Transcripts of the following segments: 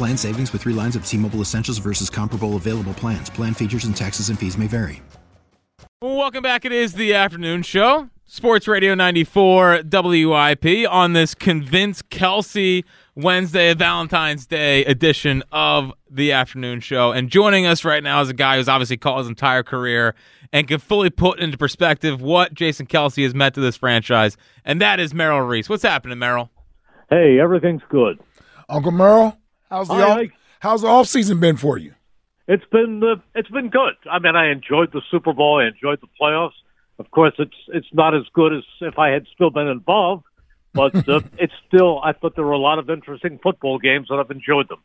Plan savings with three lines of T Mobile Essentials versus comparable available plans. Plan features and taxes and fees may vary. Welcome back. It is the afternoon show. Sports Radio 94 WIP on this Convince Kelce Wednesday, Valentine's Day edition of the afternoon show. And joining us right now is a guy who's obviously called his entire career and can fully put into perspective what Jason Kelce has meant to this franchise. And that is Merrill Reese. What's happening, Merrill? Hey, everything's good. Uncle Merrill, how's the off, Ike. how's the off season been for you? It's been uh, it's been good. I mean, I enjoyed the Super Bowl. I enjoyed the playoffs. Of course, it's it's not as good as if I had still been involved, but uh, it's still. I thought there were a lot of interesting football games, and I've enjoyed them.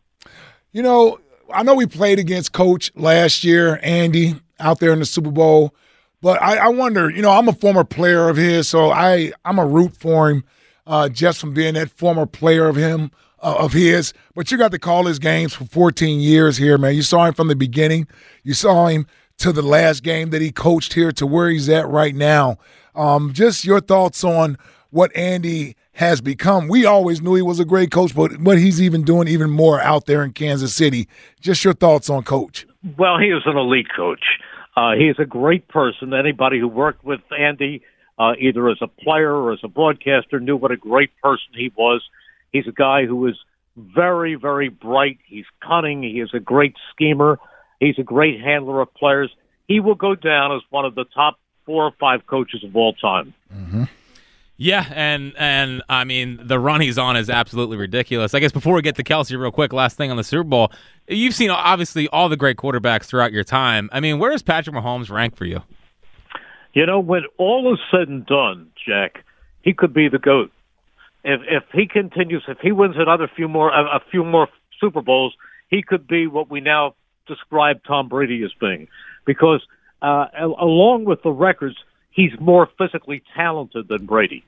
You know, I know we played against Coach last year, Andy, out there in the Super Bowl, but I, I wonder. You know, I'm a former player of his, so I I'm a root for him uh, just from being that former player of him uh, of his. But you got to call his games for 14 years here, man. You saw him from the beginning. You saw him to the last game that he coached here to where he's at right now. Um, just your thoughts on what Andy has become. We always knew he was a great coach, but what he's even doing even more out there in Kansas City. Just your thoughts on Coach. Well, he is an elite coach. Uh, he is a great person. Anybody who worked with Andy, uh, either as a player or as a broadcaster, knew what a great person he was. He's a guy who is very, very bright. He's cunning. He is a great schemer. He's a great handler of players. He will go down as one of the top four or five coaches of all time. Mm-hmm. Yeah, and and I mean the run he's on is absolutely ridiculous. I guess before we get to Kelce, real quick, last thing on the Super Bowl, you've seen obviously all the great quarterbacks throughout your time. I mean, where does Patrick Mahomes rank for you? You know, when all is said and done, Jack, he could be the goat. If if he continues, if he wins another few more a, a few more Super Bowls, he could be what we now describe Tom Brady as being, because uh, along with the records, he's more physically talented than Brady.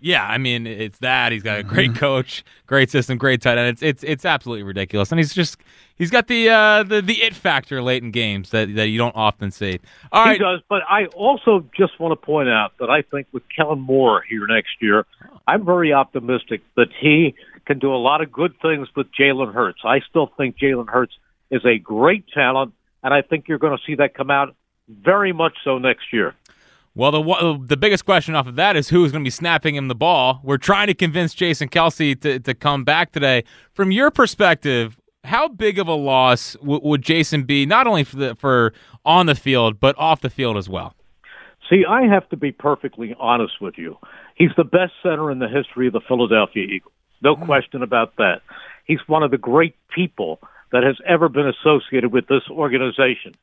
Yeah, I mean it's that he's got a great coach, great system, great tight end. It's it's it's absolutely ridiculous, and he's just he's got the uh, the the it factor late in games that that you don't often see. All he does, but I also just want to point out that I think with Kellen Moore here next year, I'm very optimistic that he can do a lot of good things with Jalen Hurts. I still think Jalen Hurts is a great talent, and I think you're going to see that come out very much so next year. Well, the the biggest question off of that is who's going to be snapping him the ball. We're trying to convince Jason Kelce to, to come back today. From your perspective, how big of a loss w- would Jason be, not only for the, for on the field but off the field as well? See, I have to be perfectly honest with you. He's the best center in the history of the Philadelphia Eagles. No hmm. question about that. He's one of the great people that has ever been associated with this organization.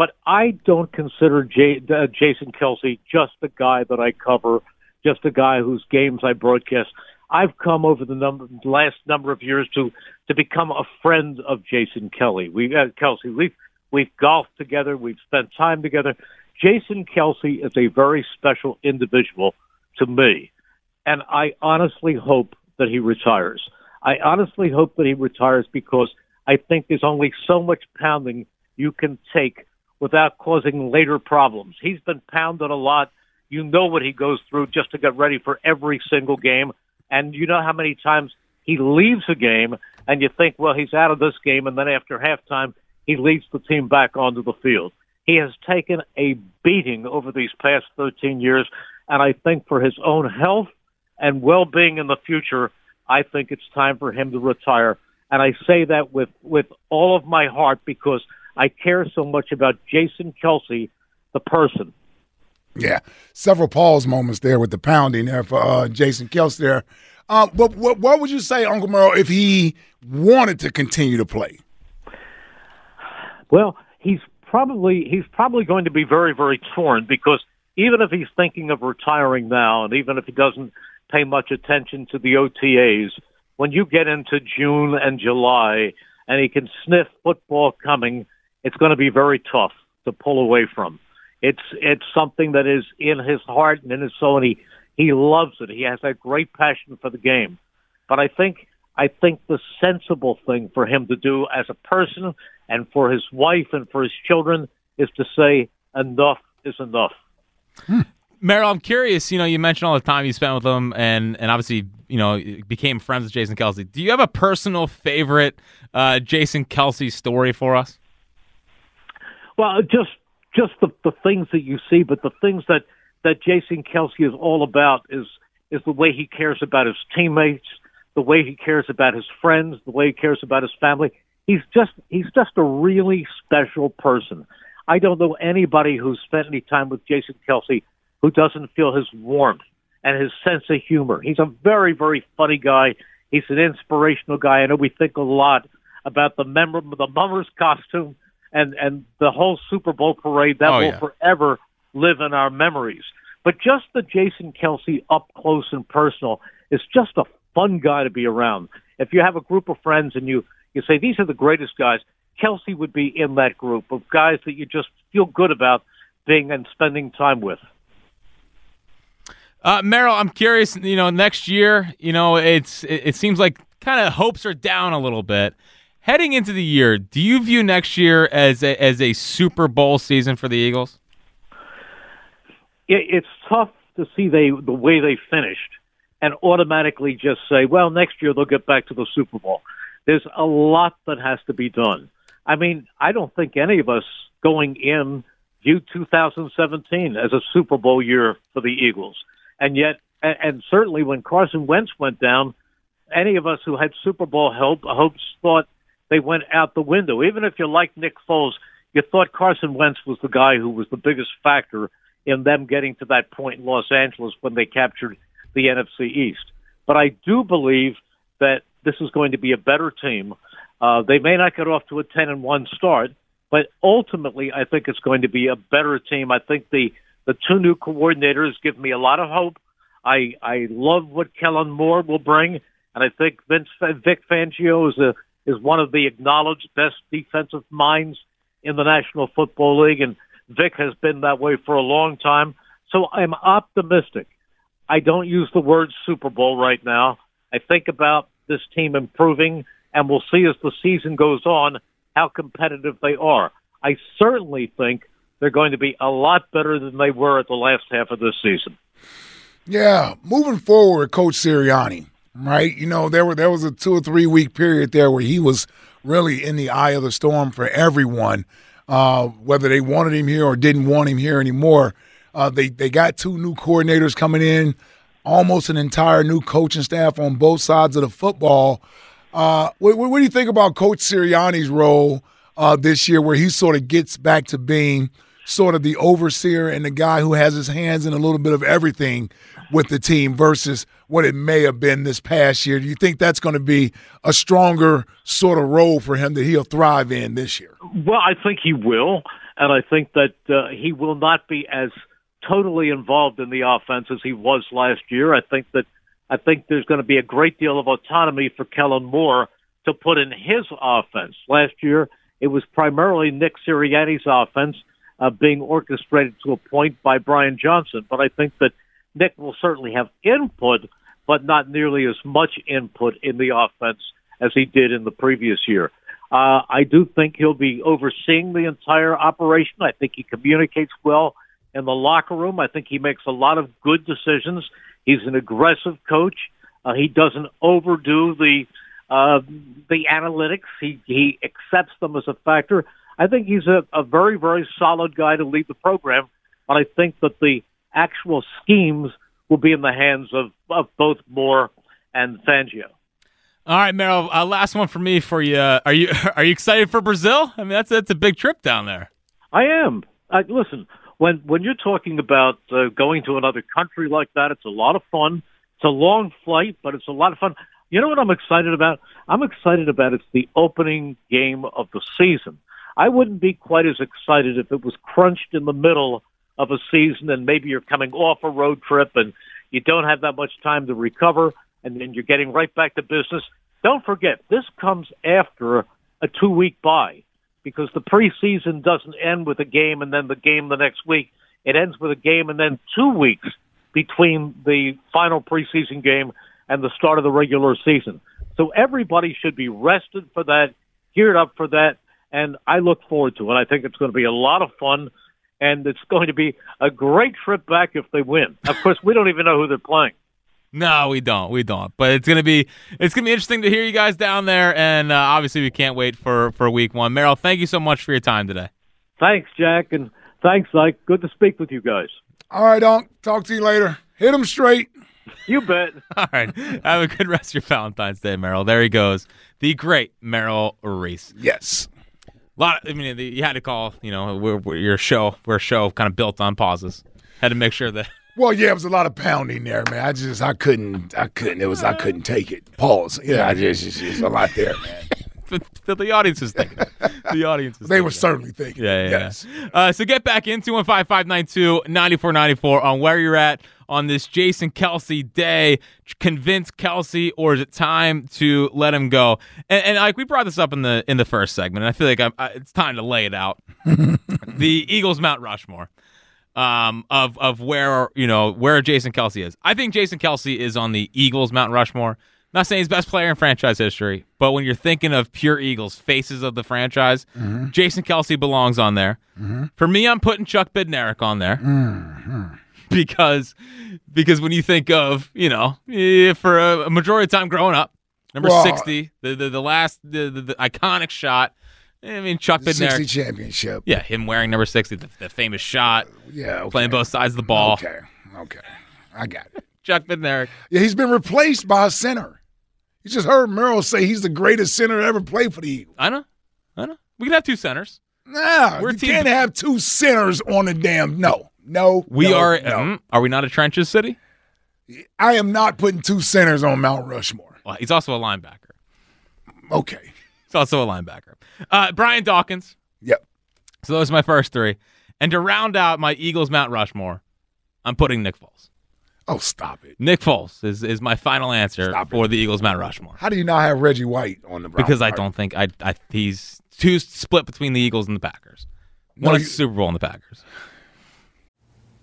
But I don't consider J- uh, Jason Kelce just the guy that I cover, just the guy whose games I broadcast. I've come over the number, last number of years to to become a friend of Jason Kelly. We uh, Kelce. We've we've golfed together. We've spent time together. Jason Kelce is a very special individual to me, and I honestly hope that he retires. I honestly hope that he retires because I think there's only so much pounding you can take without causing later problems. He's been pounded a lot. You know what he goes through just to get ready for every single game. And you know how many times he leaves a game and you think, well, he's out of this game. And then after halftime, he leads the team back onto the field. He has taken a beating over these past 13 years. And I think for his own health and well being in the future, I think it's time for him to retire. And I say that with, with all of my heart because I care so much about Jason Kelce, the person. Yeah, several pause moments there with the pounding there for uh, Jason Kelce there. Uh, but what, what would you say, Uncle Merle, if he wanted to continue to play? Well, he's probably he's probably going to be very very torn because even if he's thinking of retiring now, and even if he doesn't pay much attention to the OTAs, when you get into June and July and he can sniff football coming, it's going to be very tough to pull away from. It's it's something that is in his heart and in his soul, and he he loves it. He has a great passion for the game. But I think I think the sensible thing for him to do as a person and for his wife and for his children is to say enough is enough. Hmm. Merrill, I'm curious. You know, you mentioned all the time you spent with him, and and obviously, you know, became friends with Jason Kelce. Do you have a personal favorite uh, Jason Kelce story for us? Well, just just the the things that you see, but the things that that Jason Kelce is all about is is the way he cares about his teammates, the way he cares about his friends, the way he cares about his family. He's just he's just a really special person. I don't know anybody who's spent any time with Jason Kelce who doesn't feel his warmth and his sense of humor. He's a very, very funny guy. He's an inspirational guy. I know we think a lot about the member, the Mummers costume and and the whole Super Bowl parade that oh, will yeah. forever live in our memories. But just the Jason Kelce up close and personal is just a fun guy to be around. If you have a group of friends and you you say these are the greatest guys, Kelce would be in that group of guys that you just feel good about being and spending time with. Uh, Merrill, I'm curious. You know, next year, you know, it's it, it seems like kind of hopes are down a little bit. Heading into the year, do you view next year as a, as a Super Bowl season for the Eagles? It, it's tough to see they the way they finished and automatically just say, well, next year they'll get back to the Super Bowl. There's a lot that has to be done. I mean, I don't think any of us going in viewed 2017 as a Super Bowl year for the Eagles. And yet, and, and certainly when Carson Wentz went down, any of us who had Super Bowl hope, hopes thought they went out the window. Even if you like Nick Foles, you thought Carson Wentz was the guy who was the biggest factor in them getting to that point in Los Angeles when they captured the NFC East. But I do believe that this is going to be a better team. Uh, they may not get off to a 10 and 1 start, but ultimately I think it's going to be a better team. I think the the two new coordinators give me a lot of hope. I I love what Kellen Moore will bring, and I think Vince Vic Fangio is a is one of the acknowledged best defensive minds in the National Football League, and Vic has been that way for a long time. So I'm optimistic. I don't use the word Super Bowl right now. I think about this team improving, and we'll see as the season goes on how competitive they are. I certainly think they're going to be a lot better than they were at the last half of this season. Yeah, moving forward, Coach Sirianni, right? You know, there were there was a two or three week period there where he was really in the eye of the storm for everyone, uh, whether they wanted him here or didn't want him here anymore. Uh, they they got two new coordinators coming in, almost an entire new coaching staff on both sides of the football. Uh, what, what, do you think about Coach Sirianni's role uh, this year, where he sort of gets back to being sort of the overseer and the guy who has his hands in a little bit of everything with the team versus what it may have been this past year? Do you think that's going to be a stronger sort of role for him that he'll thrive in this year? Well, I think he will, and I think that uh, he will not be as totally involved in the offense as he was last year. I think that I think there's going to be a great deal of autonomy for Kellen Moore to put in his offense. Last year, it was primarily Nick Sirianni's offense uh, being orchestrated to a point by Brian Johnson. But I think that Nick will certainly have input, but not nearly as much input in the offense as he did in the previous year. Uh, I do think he'll be overseeing the entire operation. I think he communicates well in the locker room. I think he makes a lot of good decisions. He's an aggressive coach. Uh, he doesn't overdo the uh, the analytics. He he accepts them as a factor. I think he's a, a very very solid guy to lead the program. But I think that the actual schemes will be in the hands of, of both Moore and Fangio. All right, Merrill. Uh, last one for me for you. Are you are you excited for Brazil? I mean, that's that's a big trip down there. I am. I, listen, when when you're talking about uh, going to another country like that, it's a lot of fun. It's a long flight, but it's a lot of fun. You know what I'm excited about? I'm excited about it's the opening game of the season. I wouldn't be quite as excited if it was crunched in the middle of a season and maybe you're coming off a road trip and you don't have that much time to recover and then you're getting right back to business. Don't forget, this comes after a two week bye because the preseason doesn't end with a game and then the game the next week. It ends with a game and then two weeks between the final preseason game and the start of the regular season. So everybody should be rested for that, geared up for that, and I look forward to it. I think it's going to be a lot of fun, and it's going to be a great trip back if they win. Of course, we don't even know who they're playing. No, we don't. We don't. But it's gonna be it's gonna be interesting to hear you guys down there, and uh, obviously we can't wait for for week one. Merrill, thank you so much for your time today. Thanks, Jack, and thanks, Ike. Good to speak with you guys. All right, Unc. Talk to you later. Hit them straight. You bet. All right. Have a good rest of your Valentine's Day, Merrill. There he goes. The great Merrill Reese. Yes. A lot. I mean, you had to call. You know, we're, we're your show. We're a show kind of built on pauses. Had to make sure that. Well, yeah, it was a lot of pounding there, man. I just, I couldn't, I couldn't. It was, I couldn't take it. Pause. Yeah, I just, it's just a lot there, man. the, the audience is thinking. The audience is They thinking. were certainly thinking. Yeah, yeah, yes. yeah. Uh, so get back in 215-592-9494 on where you're at on this Jason Kelce day. Convince Kelce, or is it time to let him go? And, and like we brought this up in the in the first segment, and I feel like I'm, I, it's time to lay it out. the Eagles Mount Rushmore um, of of where you know where Jason Kelce is. I think Jason Kelce is on the Eagles Mount Rushmore. Not saying he's best player in franchise history, but when you're thinking of pure Eagles, faces of the franchise, mm-hmm. Jason Kelce belongs on there. Mm-hmm. For me, I'm putting Chuck Bednarik on there mm-hmm. because because when you think of you know eh, for a, a majority of time growing up, number Well- sixty, the, the the last the, the, the iconic shot. I mean, Chuck The 60 championship. Yeah, him wearing number sixty, the, the famous shot, Yeah. Okay. playing both sides of the ball. Okay. Okay. I got it. Chuck Bednarik. Yeah, he's been replaced by a center. You just heard Merrill say he's the greatest center to ever play for the Eagles. I know, I know. We could have two centers. Nah, We're a you can't have two centers on the damn. No, no. We no, are. No. mm, are we not a trenches city? I am not putting two centers on Mount Rushmore. Well, he's also a linebacker. Okay. He's also a linebacker. Uh, Brian Dawkins. Yep. So those are my first three. And to round out my Eagles Mount Rushmore, I'm putting Nick Foles. Oh, stop it. Nick Foles is, is my final answer Stop it. for the Eagles Mount Rushmore How do you not have Reggie White on the because I don't think I, I he's too split between the Eagles and the Packers. One No, you- Super Bowl in the Packers.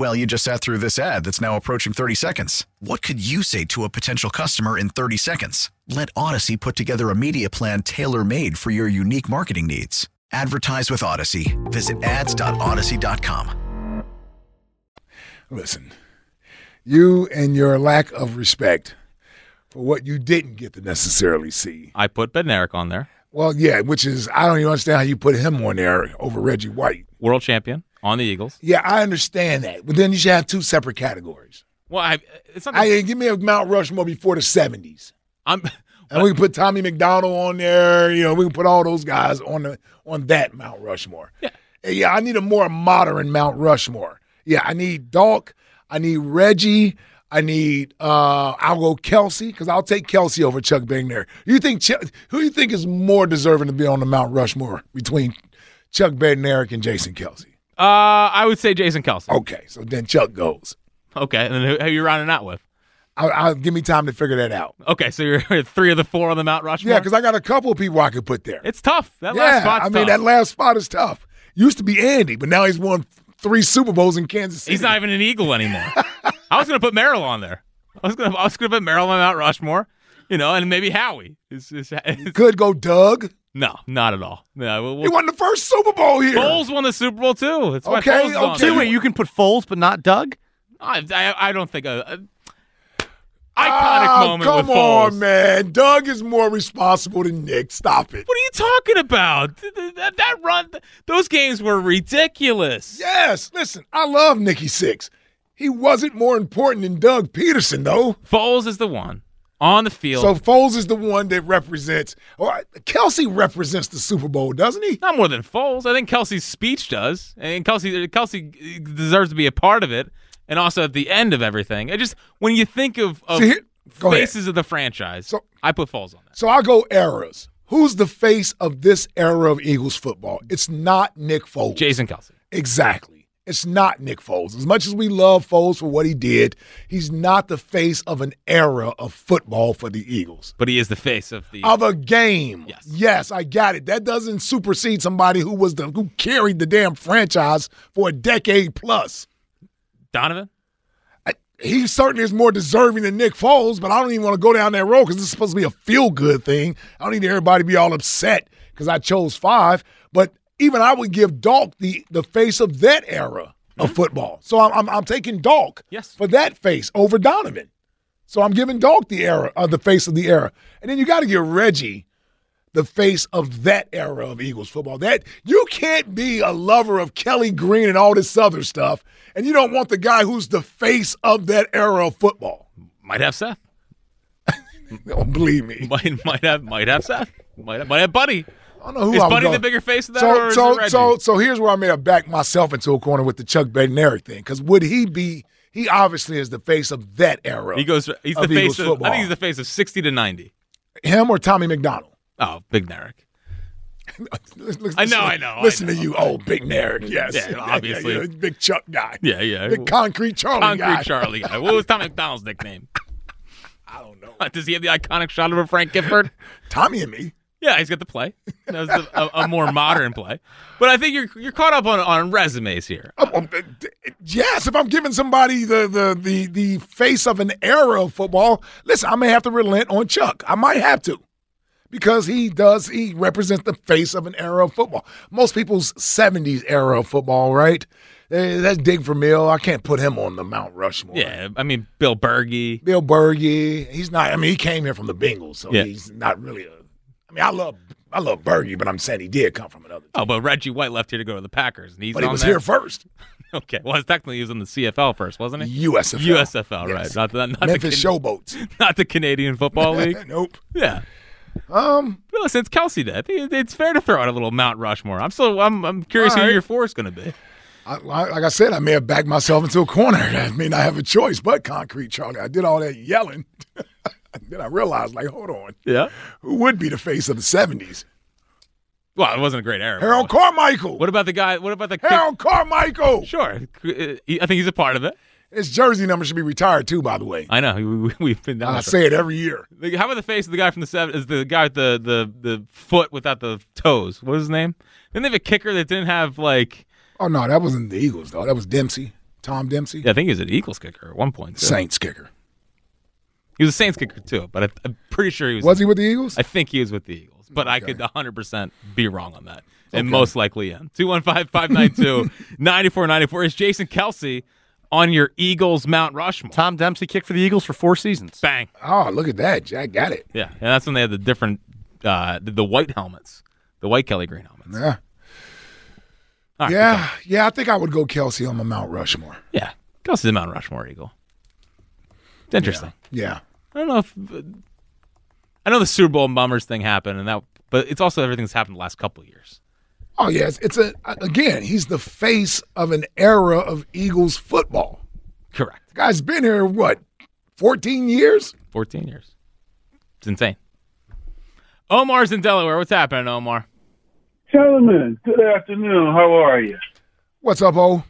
Well, you just sat through this ad that's now approaching 30 seconds. What could you say to a potential customer in 30 seconds? Let Odyssey put together a media plan tailor made for your unique marketing needs. Advertise with Odyssey. Visit ads.odyssey.com. Listen, you and your lack of respect for what you didn't get to necessarily see. I put Bednarik on there, Well, yeah, which is I don't even understand how you put him on there over Reggie White. world champion on the Eagles. Yeah, I understand that, but then you should have two separate categories. Well, I, it's not. I give me a Mount Rushmore before the seventies. I'm And we can put Tommy McDonald on there. You know, we can put all those guys on the on that Mount Rushmore. Yeah, yeah. I need a more modern Mount Rushmore. Yeah, I need Dawk. I need Reggie. I need. uh I'll go Kelce because I'll take Kelce over Chuck Bednarik. You think who you think is more deserving to be on the Mount Rushmore between Chuck Bednarik and Jason Kelce? Uh, I would say Jason Kelce. Okay, so then Chuck goes. Okay, and then who, who are you rounding out with? I'll, I'll give me time to figure that out. Okay, so you're three of the four on the Mount Rushmore. Yeah, because I got a couple of people I could put there. it's tough. That yeah, last spot's I mean tough. that last spot is tough. Used to be Andy, but now he's won three Super Bowls in Kansas City. He's not even an Eagle anymore. I was gonna put Merrill on there. I was gonna I was gonna put Merrill on Mount Rushmore, you know, and maybe Howie. Is, is, is- Could go Doug. No, not at all. No, we'll, He we'll, won the first Super Bowl here. Foles won the Super Bowl too. That's why Okay, Foles is on okay. Wait, you can put Foles but not Doug? I, I, I don't think a, a iconic Ah, moment Come with on, Foles. man. Doug is more responsible than Nick. Stop it. What are you talking about? Th- th- That, that run, those games were ridiculous. Yes, listen, I love Nicky Six. He wasn't more important than Doug Pederson, though. Foles is the one on the field. So Foles is the one that represents. Or Kelce represents the Super Bowl, doesn't he? Not more than Foles. I think Kelce's speech does, and Kelce Kelce deserves to be a part of it, and also at the end of everything. I just when you think of, of See, here- go ahead. faces of the franchise, So- I put Foles on that. So I'll go eras. Who's the face of this era of Eagles football? It's not Nick Foles. Jason Kelce. Exactly. It's not Nick Foles. As much as we love Foles for what he did, he's not the face of an era of football for the Eagles. But he is the face of the. Of a game. Yes. Yes, I got it. That doesn't supersede somebody who was the who carried the damn franchise for a decade plus. Donovan. He certainly is more deserving than Nick Foles, but I don't even want to go down that road because this is supposed to be a feel good thing. I don't need everybody to be all upset because I chose five. But even I would give Dawk the the face of that era of football. So I'm, I'm I'm taking Dawk Yes. for that face over Donovan. So I'm giving Dawk the era uh, the face of the era, and then you got to give Reggie the face of that era of Eagles football. That you can't be a lover of Kelly Green and all this other stuff, and you don't want the guy who's the face of that era of football. Might have Seth. Don't believe me. Might might have might have Seth. Might have, might have Buddy. I don't know who Is I Buddy go- the bigger face of that, so, so, so, so here's where I may have backed myself into a corner with the Chuck Bednarik thing. Because would he be? He obviously is the face of that era. He goes. He's the Eagles face of. I think he's the face of sixty to ninety. him or Tommy McDonald. Oh, Big Narek. Listen- I know, I know, I Listen know. to you, old big nerd. Yes, Yeah, obviously. you're a big Chuck guy. Yeah, yeah. big concrete Charlie Concrete guy. Charlie guy. What was Tommy McDonald's nickname? I don't know. Does he have the iconic shot of a Frank Gifford? Tommy and me. Yeah, he's got the play. That was the, a, a more modern play. But I think you're you're caught up on on resumes here. Um, uh, Yes, if I'm giving somebody the, the the the face of an era of football, listen, I may have to relent on Chuck. I might have to. Because he does, he represents the face of an era of football. Most people's 70s era of football, right? Eh, That's Dick Vermeil. I can't put him on the Mount Rushmore. Yeah, I mean Bill Bergey. Bill Bergey, he's not. I mean, he came here from the Bengals, so Yeah. he's not really a. I mean, I love I love Bergey, but I'm saying he did come from another. Oh, but Reggie White left here to go to the Packers, and he's but he on was there. here first. Okay, well, technically he was in the CFL first, wasn't he? USFL. USFL, Yes. right? Not the not Memphis the, Can- Showboats. not the Canadian Football League. nope. Yeah. Um, But listen, it's Kelsey Day. I think it's fair to throw out a little Mount Rushmore. I'm still, I'm, I'm curious All who your four is going to be. I, I- like I said, I may have backed myself into a corner. I mean I have a choice, but concrete Charlie. I did all that yelling. then I realized, like, hold on, Yeah. who would be the face of the '70s? Well, it wasn't a great era. Harold Carmichael. What about the guy? What about the kick- Harold Carmichael. Sure, I think he's a part of it. His jersey number should be retired too, by the way. I know we, we, we've been. I say it every year. How about the face of the guy from the seven? Is the guy with the the the foot without the toes? What was his name? Didn't they have a kicker that didn't have like? Oh no, that wasn't the Eagles though. That was Dempsey, Tom Dempsey, Yeah, I think he was an Eagles kicker at one point. too. Saints kicker. He was a Saints kicker too, but I, I'm pretty sure he was. Was he with the Eagles? I think he was with the Eagles, but I could 100% be wrong on that. And Okay. most likely am. 215 592 9494 is Jason Kelce on your Eagles Mount Rushmore. Tom Dempsey kicked for the Eagles for four seasons. Bang. Oh, look at that! Jack got it. Yeah. And that's when they had the different, uh, the, the white helmets, the white Kelly Green helmets. Yeah, All right, yeah, yeah. I think I would go Kelce on my Mount Rushmore. Yeah. Kelce's a Mount Rushmore Eagle. It's interesting. Yeah, I don't know if. I know the Super Bowl Mummers thing happened, and that, but it's also everything that's happened the last couple of years. Oh yes, it's a again. He's the face of an era of Eagles football. Correct. The guy's been here what, fourteen years? Fourteen years. It's insane. Omar's in Delaware. What's happening, Omar? Gentlemen, good afternoon. How are you? What's up, O?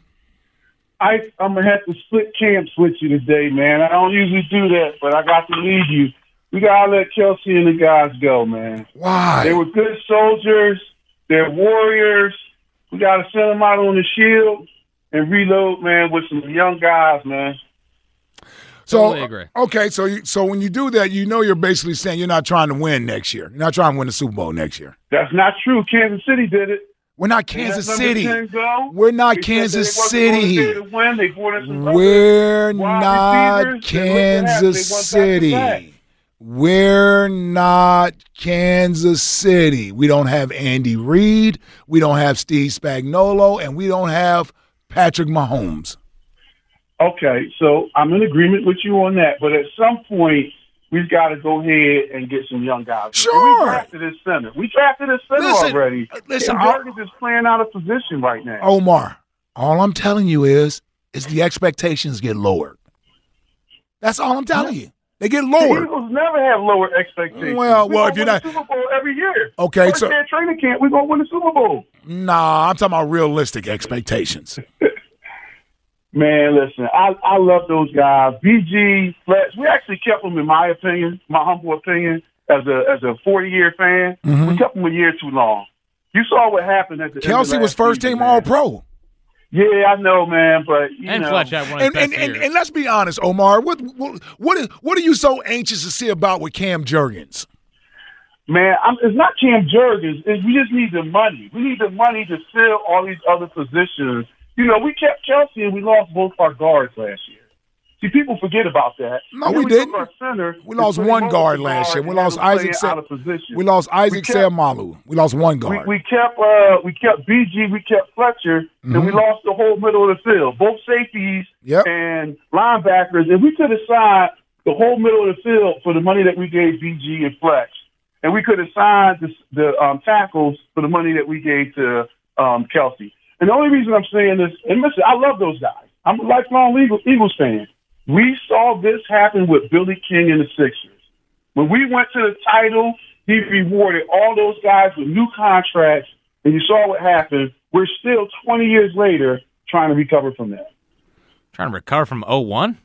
I I'm gonna have to split camps with you today, man. I don't usually do that, but I got to leave you. We gotta let Kelce and the guys go, man. Why? They were good soldiers. They're warriors. We gotta send them out on the shield and reload, man, with some young guys, man. So Totally agree. okay, so you, so when you do that, you know you're basically saying you're not trying to win next year. You're not trying to win the Super Bowl next year. That's not true. Kansas City did it. We're not Kansas City. We're not They Kansas that they wasn't gonna City. be able to win. They brought in some other We're not receivers. They looked at that. Kansas They went back to City. We're not Kansas City. We don't have Andy Reid. We don't have Steve Spagnuolo, and we don't have Patrick Mahomes. Okay, so I'm in agreement with you on that, but at some point we've got to go ahead and get some young guys. Sure. we drafted this center. We drafted this center Listen, already. Uh, listen, and is playing out of position right now. Omar, all I'm telling you is, is the expectations get lowered. That's all I'm telling you. They get The lowered. Eagles never have lower expectations. Well, we well, if you're win not- Super Bowl every year. Okay, First so- training camp, we're gonna win the Super Bowl. Nah, I'm talking about realistic expectations. Man, listen, I I love those guys. BG, Fletch, we actually kept them, in my opinion, my humble opinion, as a as a 40 year fan. Mm-hmm. We kept them a year too long. You saw what happened at the end of Kelce was first season, team man. All Pro. Yeah, I know, man, but you And know, Fletch had one of his And, best and, and, years. and let's be honest, Omar. What what what, is, what are you so anxious to see about with Cam Jurgens? man, I'm, it's not Cam Jurgens. It's, we just need the money. We need the money to fill all these other positions. You know, we kept Kelce and we lost both our guards last year. See, people forget about that. No, And we didn't. Our center We lost one guard last year. We lost Isaac. Sa- of position. we lost Isaac We kept- Seumalo. We lost one guard. we kept uh, we kept BG, we kept Fletcher, and we Mhm. lost the whole middle of the field, both safeties Yep. and linebackers. And we could have signed the whole middle of the field for the money that we gave BG and Flex, and we could have signed the, the um, tackles for the money that we gave to um, Kelsey. And the only reason I'm saying this, and listen, I love those guys. I'm a lifelong Eagles, Eagles fan. We saw this happen with Billy King and the Sixers. When we went to the title, he rewarded all those guys with new contracts, and you saw what happened. We're still 20 years later trying to recover from that. Trying to recover from 0-1?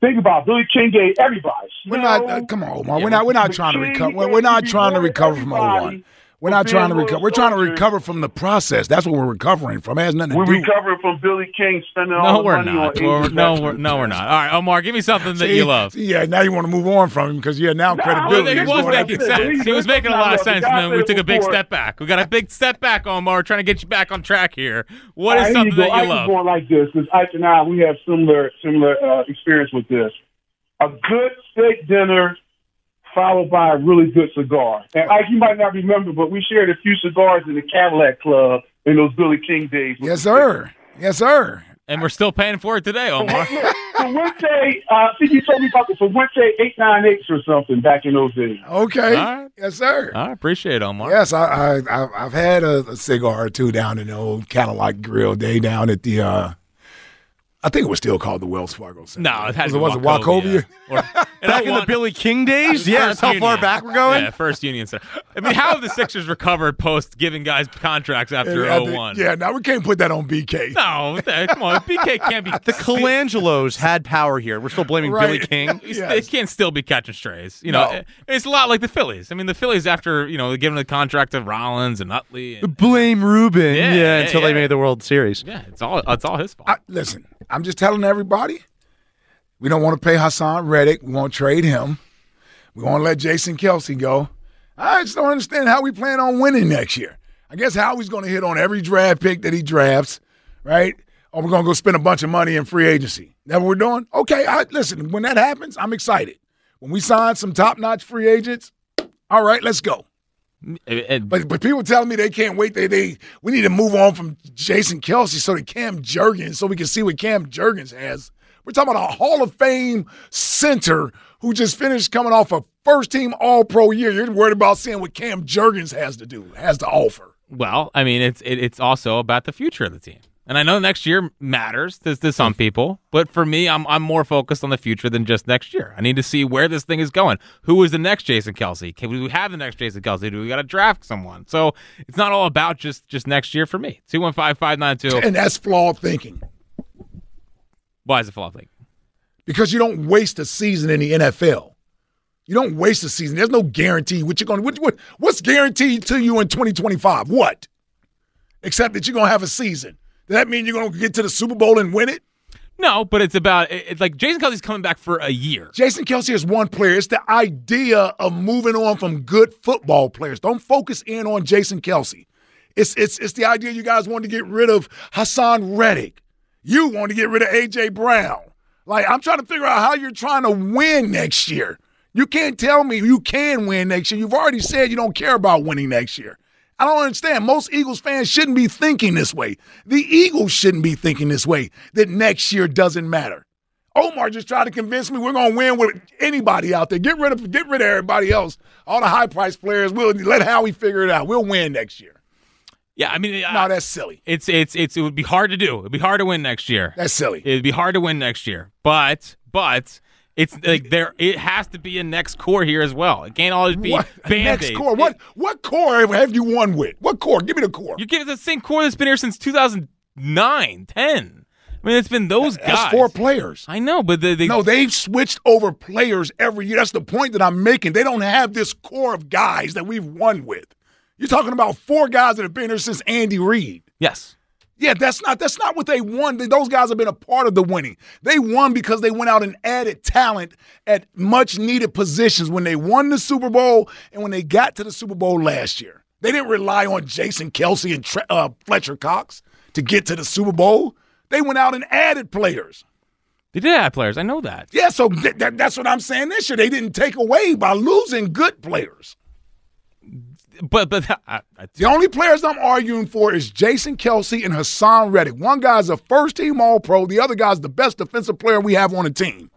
Think about it. Billy King gave everybody. We're not. Uh, come on, Omar. We're not. We're not trying to recover. We're, we're not trying to recover from 01. We're not trying to recover. We're trying to recover from the process. That's what we're recovering from. It has nothing to We're do. recovering from Billy King spending all No, the we're money not. on We're, no, we're, no, we're not. All right, Omar, give me something that See? you love. Yeah, now you want to move on from him because yeah, now Well, credibility. he was making sense. He was making a lot of sense, and then we took a big step back. We got a big step back, Omar, trying to get you back on track here. What is All right, something that you Ike is love? going like this because Ike and I we have similar similar uh, experience with this. A good steak dinner followed by a really good cigar. And Ike, you might not remember, but we shared a few cigars in the Cadillac Club in those Billy King days. Yes, sir. Yes, sir. And we're still paying for it today, Omar. For Wednesday, uh, I think you told me about the for Wednesday eight nine eights or something back in those days. Okay. All right. Yes, sir. I appreciate it, Omar. Yes, I, I I've, I've had a, a cigar or two down in the old Cadillac Grill day down at the. uh I think it was still called the Wells Fargo. Center. No, it had was to it, be was it Wachovia? Or, and Back I in the Billy King days? Yeah, that's First how far back we're going? Yeah, first Union Center. I mean, how have the Sixers recovered post giving guys contracts after And I think- 01? Yeah, now we can't put that on BK. No, come on. BK can't be. The Colangelos had power here. We're still blaming Billy King. Yes. They can't still be catching strays. You know, No. it's a lot like the Phillies. I mean, the Phillies after you know giving the contract to Rollins and Utley. And, Blame Ruben. Yeah, Yeah, yeah, until yeah. they made the World Series. yeah, it's all it's all his fault. I, listen, I'm just telling everybody, we don't want to pay Haason Reddick. We won't trade him. We want to let Jason Kelce go. I just don't understand how we plan on winning next year. I guess Howie's going to hit on every draft pick that he drafts, right? Or we're going to go spend a bunch of money in free agency. That what we're doing? Okay, I, listen, when that happens, I'm excited. When we sign some top-notch free agents, all right, let's go. But but people telling me they can't wait. They they we need to move on from Jason Kelce so that Cam Jurgens so we can see what Cam Jurgens has We're talking about a Hall of Fame center who just finished coming off a first team All Pro year. You're worried about seeing what Cam Jurgens has to do, has to offer. Well, I mean, it's it, it's also about the future of the team. And I know next year matters to, to some people, but for me, I'm I'm more focused on the future than just next year. I need to see where this thing is going. Who is the next Jason Kelce? Can we have the next Jason Kelce? Do we got to draft someone? So it's not all about just just next year for me. Two one five five nine two. And that's flawed thinking. Why is it flawed thinking? Because you don't waste a season in the NFL. You don't waste a season. There's no guarantee what you're going. What, what, what's guaranteed to you in 2025? What? Except that you're going to have a season. Does that mean you're going to get to the Super Bowl and win it? No, but it's about it's like Jason Kelce's coming back for a year. Jason Kelce is one player. It's the idea of moving on from good football players. Don't focus in on Jason Kelce. It's it's it's the idea you guys want to get rid of Haason Reddick. You want to get rid of AJ Brown. Like I'm trying to figure out how you're trying to win next year. You can't tell me you can win next year. You've already said you don't care about winning next year. I don't understand. Most Eagles fans shouldn't be thinking this way. The Eagles shouldn't be thinking this way that next year doesn't matter. Omar just tried to convince me we're going to win with anybody out there. Get rid of get rid of everybody else. All the high price players. We'll let Howie figure it out. We'll win next year. Yeah, I mean, no, that's silly. It's it's it's it would be hard to do. It'd be hard to win next year. That's silly. It'd be hard to win next year. But but it's like there. It has to be a next core here as well. It can't always be what? next core. What what core have you won with? What core? Give me the core. You give it the same core that's been here since 2009, 10. I mean, it's been those That's guys. four players. I know, but they, they no, they've switched over players every year. That's the point that I'm making. They don't have this core of guys that we've won with. You're talking about four guys that have been here since Andy Reid. Yes. Yeah, that's not that's not what they won. Those guys have been a part of the winning. They won because they went out and added talent at much needed positions when they won the Super Bowl and when they got to the Super Bowl last year. They didn't rely on Jason Kelce and Tre- uh, Fletcher Cox to get to the Super Bowl. They went out and added players. They did add players. I know that. Yeah, so th- th- that's what I'm saying this year. They didn't take away by losing good players. But but I, I, the only players I'm arguing for is Jason Kelce and Haason Reddick. One guy's a first team All Pro. The other guy's the best defensive player we have on the team.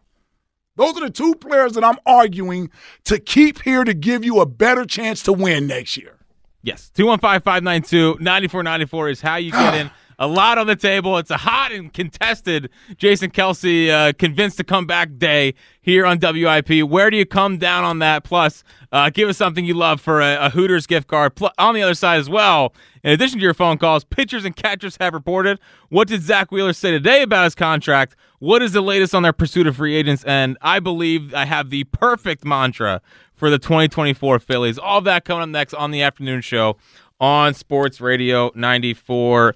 Those are the two players that I'm arguing to keep here to give you a better chance to win next year. Yes, 215 592 9494 is how you get in. A lot on the table. It's a hot and contested Jason Kelce uh, convinced to come back day here on WIP. Where do you come down on that? Plus, uh, give us something you love for a, a Hooters gift card. Plus, on the other side as well, in addition to your phone calls, pitchers and catchers have reported. What did Zack Wheeler say today about his contract? What is the latest on their pursuit of free agents? And I believe I have the perfect mantra for the 2024 Phillies. All that coming up next on the afternoon show on Sports Radio 94